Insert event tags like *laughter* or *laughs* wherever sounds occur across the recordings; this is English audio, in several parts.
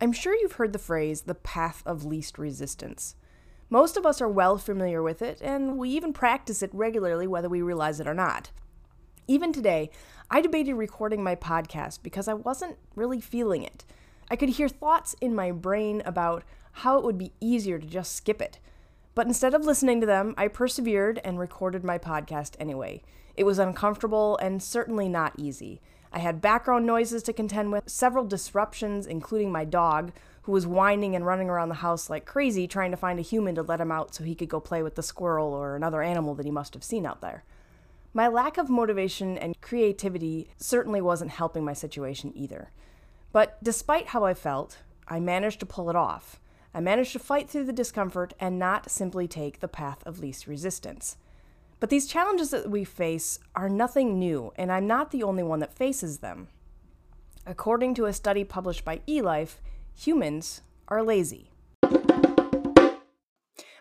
I'm sure you've heard the phrase the path of least resistance. Most of us are well familiar with it, and we even practice it regularly whether we realize it or not. Even today, I debated recording my podcast because I wasn't really feeling it. I could hear thoughts in my brain about how it would be easier to just skip it. But instead of listening to them, I persevered and recorded my podcast anyway. It was uncomfortable and certainly not easy. I had background noises to contend with, several disruptions, including my dog, who was whining and running around the house like crazy trying to find a human to let him out so he could go play with the squirrel or another animal that he must have seen out there. My lack of motivation and creativity certainly wasn't helping my situation either. But despite how I felt, I managed to pull it off. I managed to fight through the discomfort and not simply take the path of least resistance. But these challenges that we face are nothing new, and I'm not the only one that faces them. According to a study published by eLife, humans are lazy.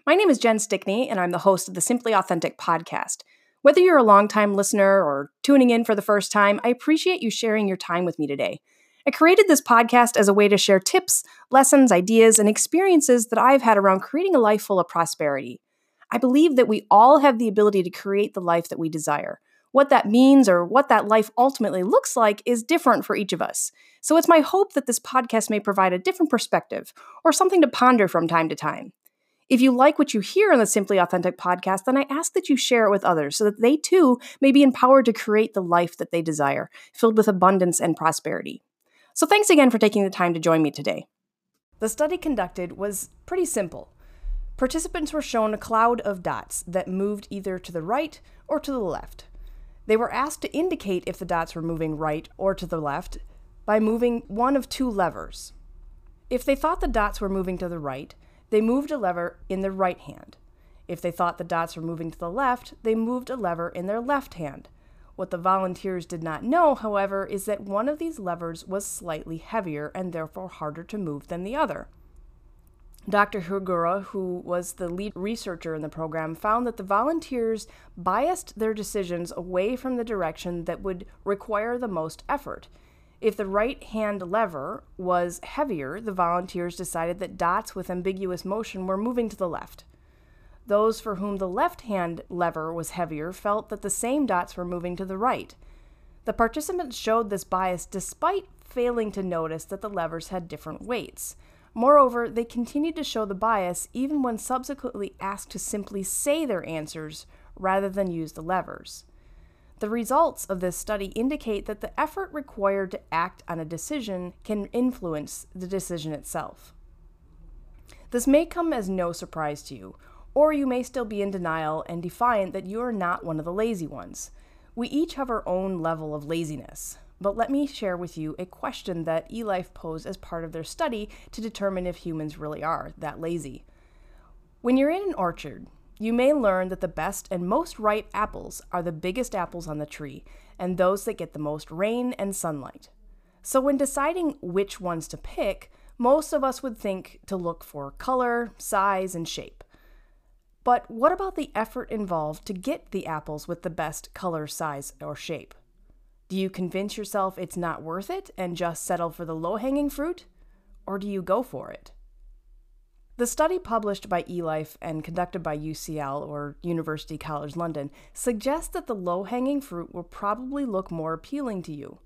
My name is Jen Stickney, and I'm the host of the Simply Authentic podcast. Whether you're a longtime listener or tuning in for the first time, I appreciate you sharing your time with me today. I created this podcast as a way to share tips, lessons, ideas, and experiences that I've had around creating a life full of prosperity. I believe that we all have the ability to create the life that we desire. What that means or what that life ultimately looks like is different for each of us. So it's my hope that this podcast may provide a different perspective or something to ponder from time to time. If you like what you hear on the Simply Authentic podcast, then I ask that you share it with others so that they too may be empowered to create the life that they desire, filled with abundance and prosperity. So thanks again for taking the time to join me today. The study conducted was pretty simple. Participants were shown a cloud of dots that moved either to the right or to the left. They were asked to indicate if the dots were moving right or to the left by moving one of two levers. If they thought the dots were moving to the right, they moved a lever in their right hand. If they thought the dots were moving to the left, they moved a lever in their left hand. What the volunteers did not know, however, is that one of these levers was slightly heavier and therefore harder to move than the other. Dr. Hagura, who was the lead researcher in the program, found that the volunteers biased their decisions away from the direction that would require the most effort. If the right hand lever was heavier, the volunteers decided that dots with ambiguous motion were moving to the left. Those for whom the left hand lever was heavier felt that the same dots were moving to the right. The participants showed this bias despite failing to notice that the levers had different weights. Moreover, they continued to show the bias even when subsequently asked to simply say their answers rather than use the levers. The results of this study indicate that the effort required to act on a decision can influence the decision itself. This may come as no surprise to you, or you may still be in denial and defiant that you are not one of the lazy ones. We each have our own level of laziness. But let me share with you a question that eLife posed as part of their study to determine if humans really are that lazy. When you're in an orchard, you may learn that the best and most ripe apples are the biggest apples on the tree and those that get the most rain and sunlight. So, when deciding which ones to pick, most of us would think to look for color, size, and shape. But what about the effort involved to get the apples with the best color, size, or shape? Do you convince yourself it's not worth it and just settle for the low hanging fruit? Or do you go for it? The study published by eLife and conducted by UCL, or University College London, suggests that the low hanging fruit will probably look more appealing to you.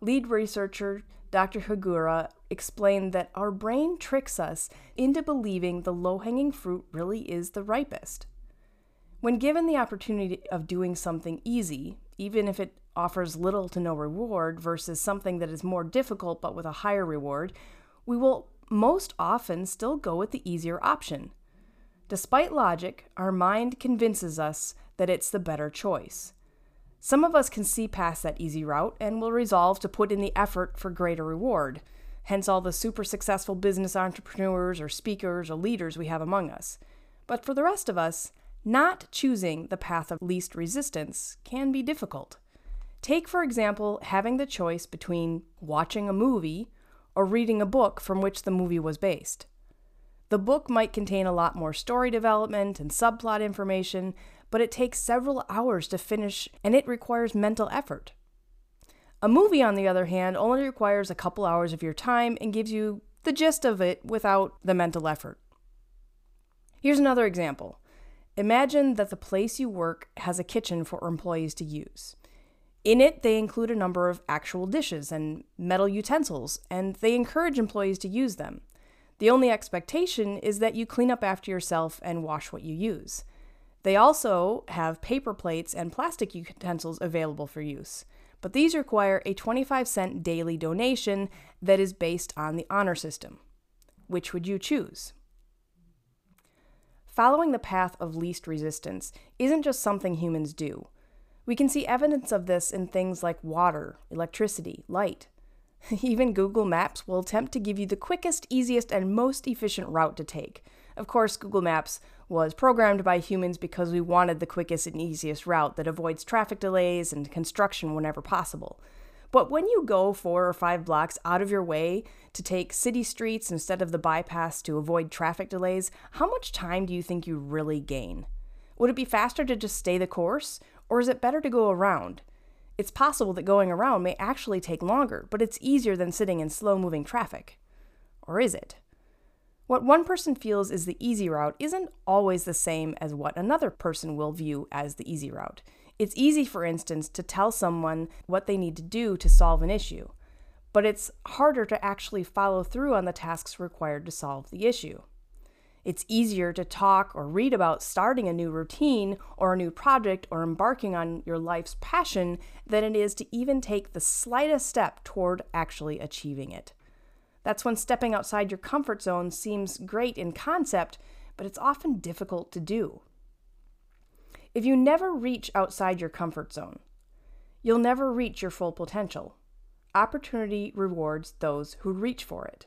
Lead researcher Dr. Hagura explained that our brain tricks us into believing the low hanging fruit really is the ripest. When given the opportunity of doing something easy, even if it offers little to no reward versus something that is more difficult but with a higher reward, we will most often still go with the easier option. Despite logic, our mind convinces us that it's the better choice. Some of us can see past that easy route and will resolve to put in the effort for greater reward, hence, all the super successful business entrepreneurs or speakers or leaders we have among us. But for the rest of us, not choosing the path of least resistance can be difficult. Take, for example, having the choice between watching a movie or reading a book from which the movie was based. The book might contain a lot more story development and subplot information, but it takes several hours to finish and it requires mental effort. A movie, on the other hand, only requires a couple hours of your time and gives you the gist of it without the mental effort. Here's another example. Imagine that the place you work has a kitchen for employees to use. In it, they include a number of actual dishes and metal utensils, and they encourage employees to use them. The only expectation is that you clean up after yourself and wash what you use. They also have paper plates and plastic utensils available for use, but these require a 25 cent daily donation that is based on the honor system. Which would you choose? Following the path of least resistance isn't just something humans do. We can see evidence of this in things like water, electricity, light. *laughs* Even Google Maps will attempt to give you the quickest, easiest, and most efficient route to take. Of course, Google Maps was programmed by humans because we wanted the quickest and easiest route that avoids traffic delays and construction whenever possible. But when you go four or five blocks out of your way to take city streets instead of the bypass to avoid traffic delays, how much time do you think you really gain? Would it be faster to just stay the course, or is it better to go around? It's possible that going around may actually take longer, but it's easier than sitting in slow moving traffic. Or is it? What one person feels is the easy route isn't always the same as what another person will view as the easy route. It's easy, for instance, to tell someone what they need to do to solve an issue, but it's harder to actually follow through on the tasks required to solve the issue. It's easier to talk or read about starting a new routine or a new project or embarking on your life's passion than it is to even take the slightest step toward actually achieving it. That's when stepping outside your comfort zone seems great in concept, but it's often difficult to do. If you never reach outside your comfort zone, you'll never reach your full potential. Opportunity rewards those who reach for it.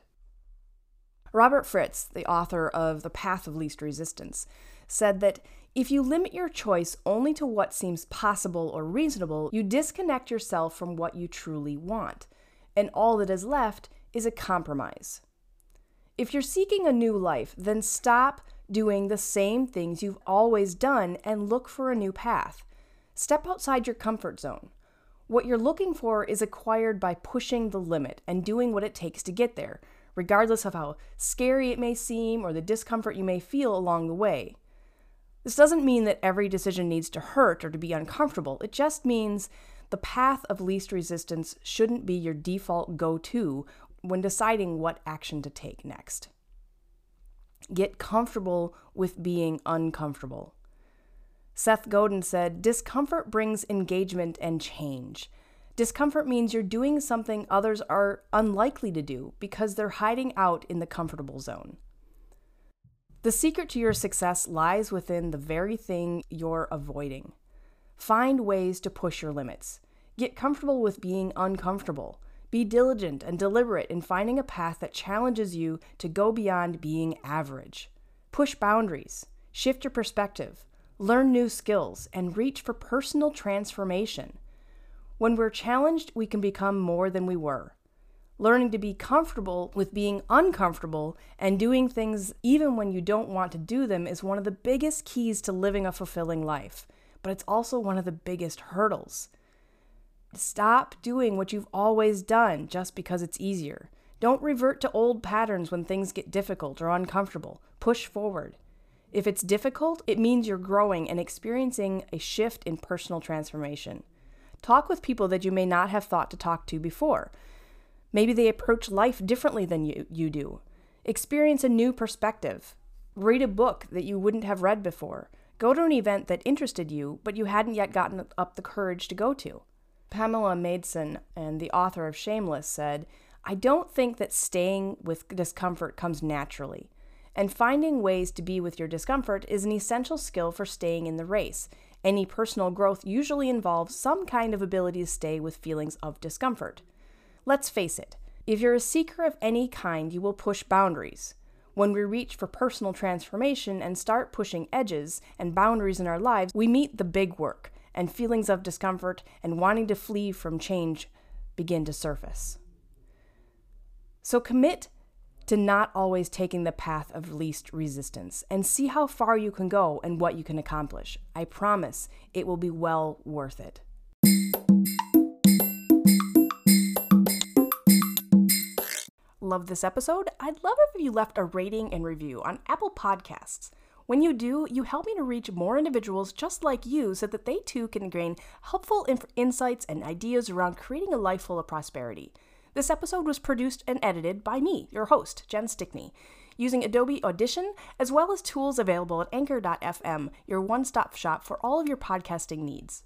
Robert Fritz, the author of The Path of Least Resistance, said that if you limit your choice only to what seems possible or reasonable, you disconnect yourself from what you truly want, and all that is left is a compromise. If you're seeking a new life, then stop doing the same things you've always done and look for a new path. Step outside your comfort zone. What you're looking for is acquired by pushing the limit and doing what it takes to get there regardless of how scary it may seem or the discomfort you may feel along the way. This doesn't mean that every decision needs to hurt or to be uncomfortable. It just means the path of least resistance shouldn't be your default go to when deciding what action to take next. Get comfortable with being uncomfortable. Seth Godin said, Discomfort brings engagement and change. Discomfort means you're doing something others are unlikely to do because they're hiding out in the comfortable zone. The secret to your success lies within the very thing you're avoiding. Find ways to push your limits. Get comfortable with being uncomfortable. Be diligent and deliberate in finding a path that challenges you to go beyond being average. Push boundaries, shift your perspective, learn new skills, and reach for personal transformation. When we're challenged, we can become more than we were. Learning to be comfortable with being uncomfortable and doing things even when you don't want to do them is one of the biggest keys to living a fulfilling life, but it's also one of the biggest hurdles. Stop doing what you've always done just because it's easier. Don't revert to old patterns when things get difficult or uncomfortable. Push forward. If it's difficult, it means you're growing and experiencing a shift in personal transformation. Talk with people that you may not have thought to talk to before. Maybe they approach life differently than you, you do. Experience a new perspective. Read a book that you wouldn't have read before. Go to an event that interested you, but you hadn't yet gotten up the courage to go to. Pamela Madsen, and the author of Shameless, said, I don't think that staying with discomfort comes naturally. And finding ways to be with your discomfort is an essential skill for staying in the race any personal growth usually involves some kind of ability to stay with feelings of discomfort. Let's face it, if you're a seeker of any kind, you will push boundaries. When we reach for personal transformation and start pushing edges and boundaries in our lives, we meet the big work, and feelings of discomfort and wanting to flee from change begin to surface. So commit to not always taking the path of least resistance and see how far you can go and what you can accomplish. I promise it will be well worth it. Love this episode? I'd love if you left a rating and review on Apple Podcasts. When you do, you help me to reach more individuals just like you so that they too can gain helpful inf- insights and ideas around creating a life full of prosperity. This episode was produced and edited by me, your host, Jen Stickney, using Adobe Audition as well as tools available at Anchor.fm, your one stop shop for all of your podcasting needs.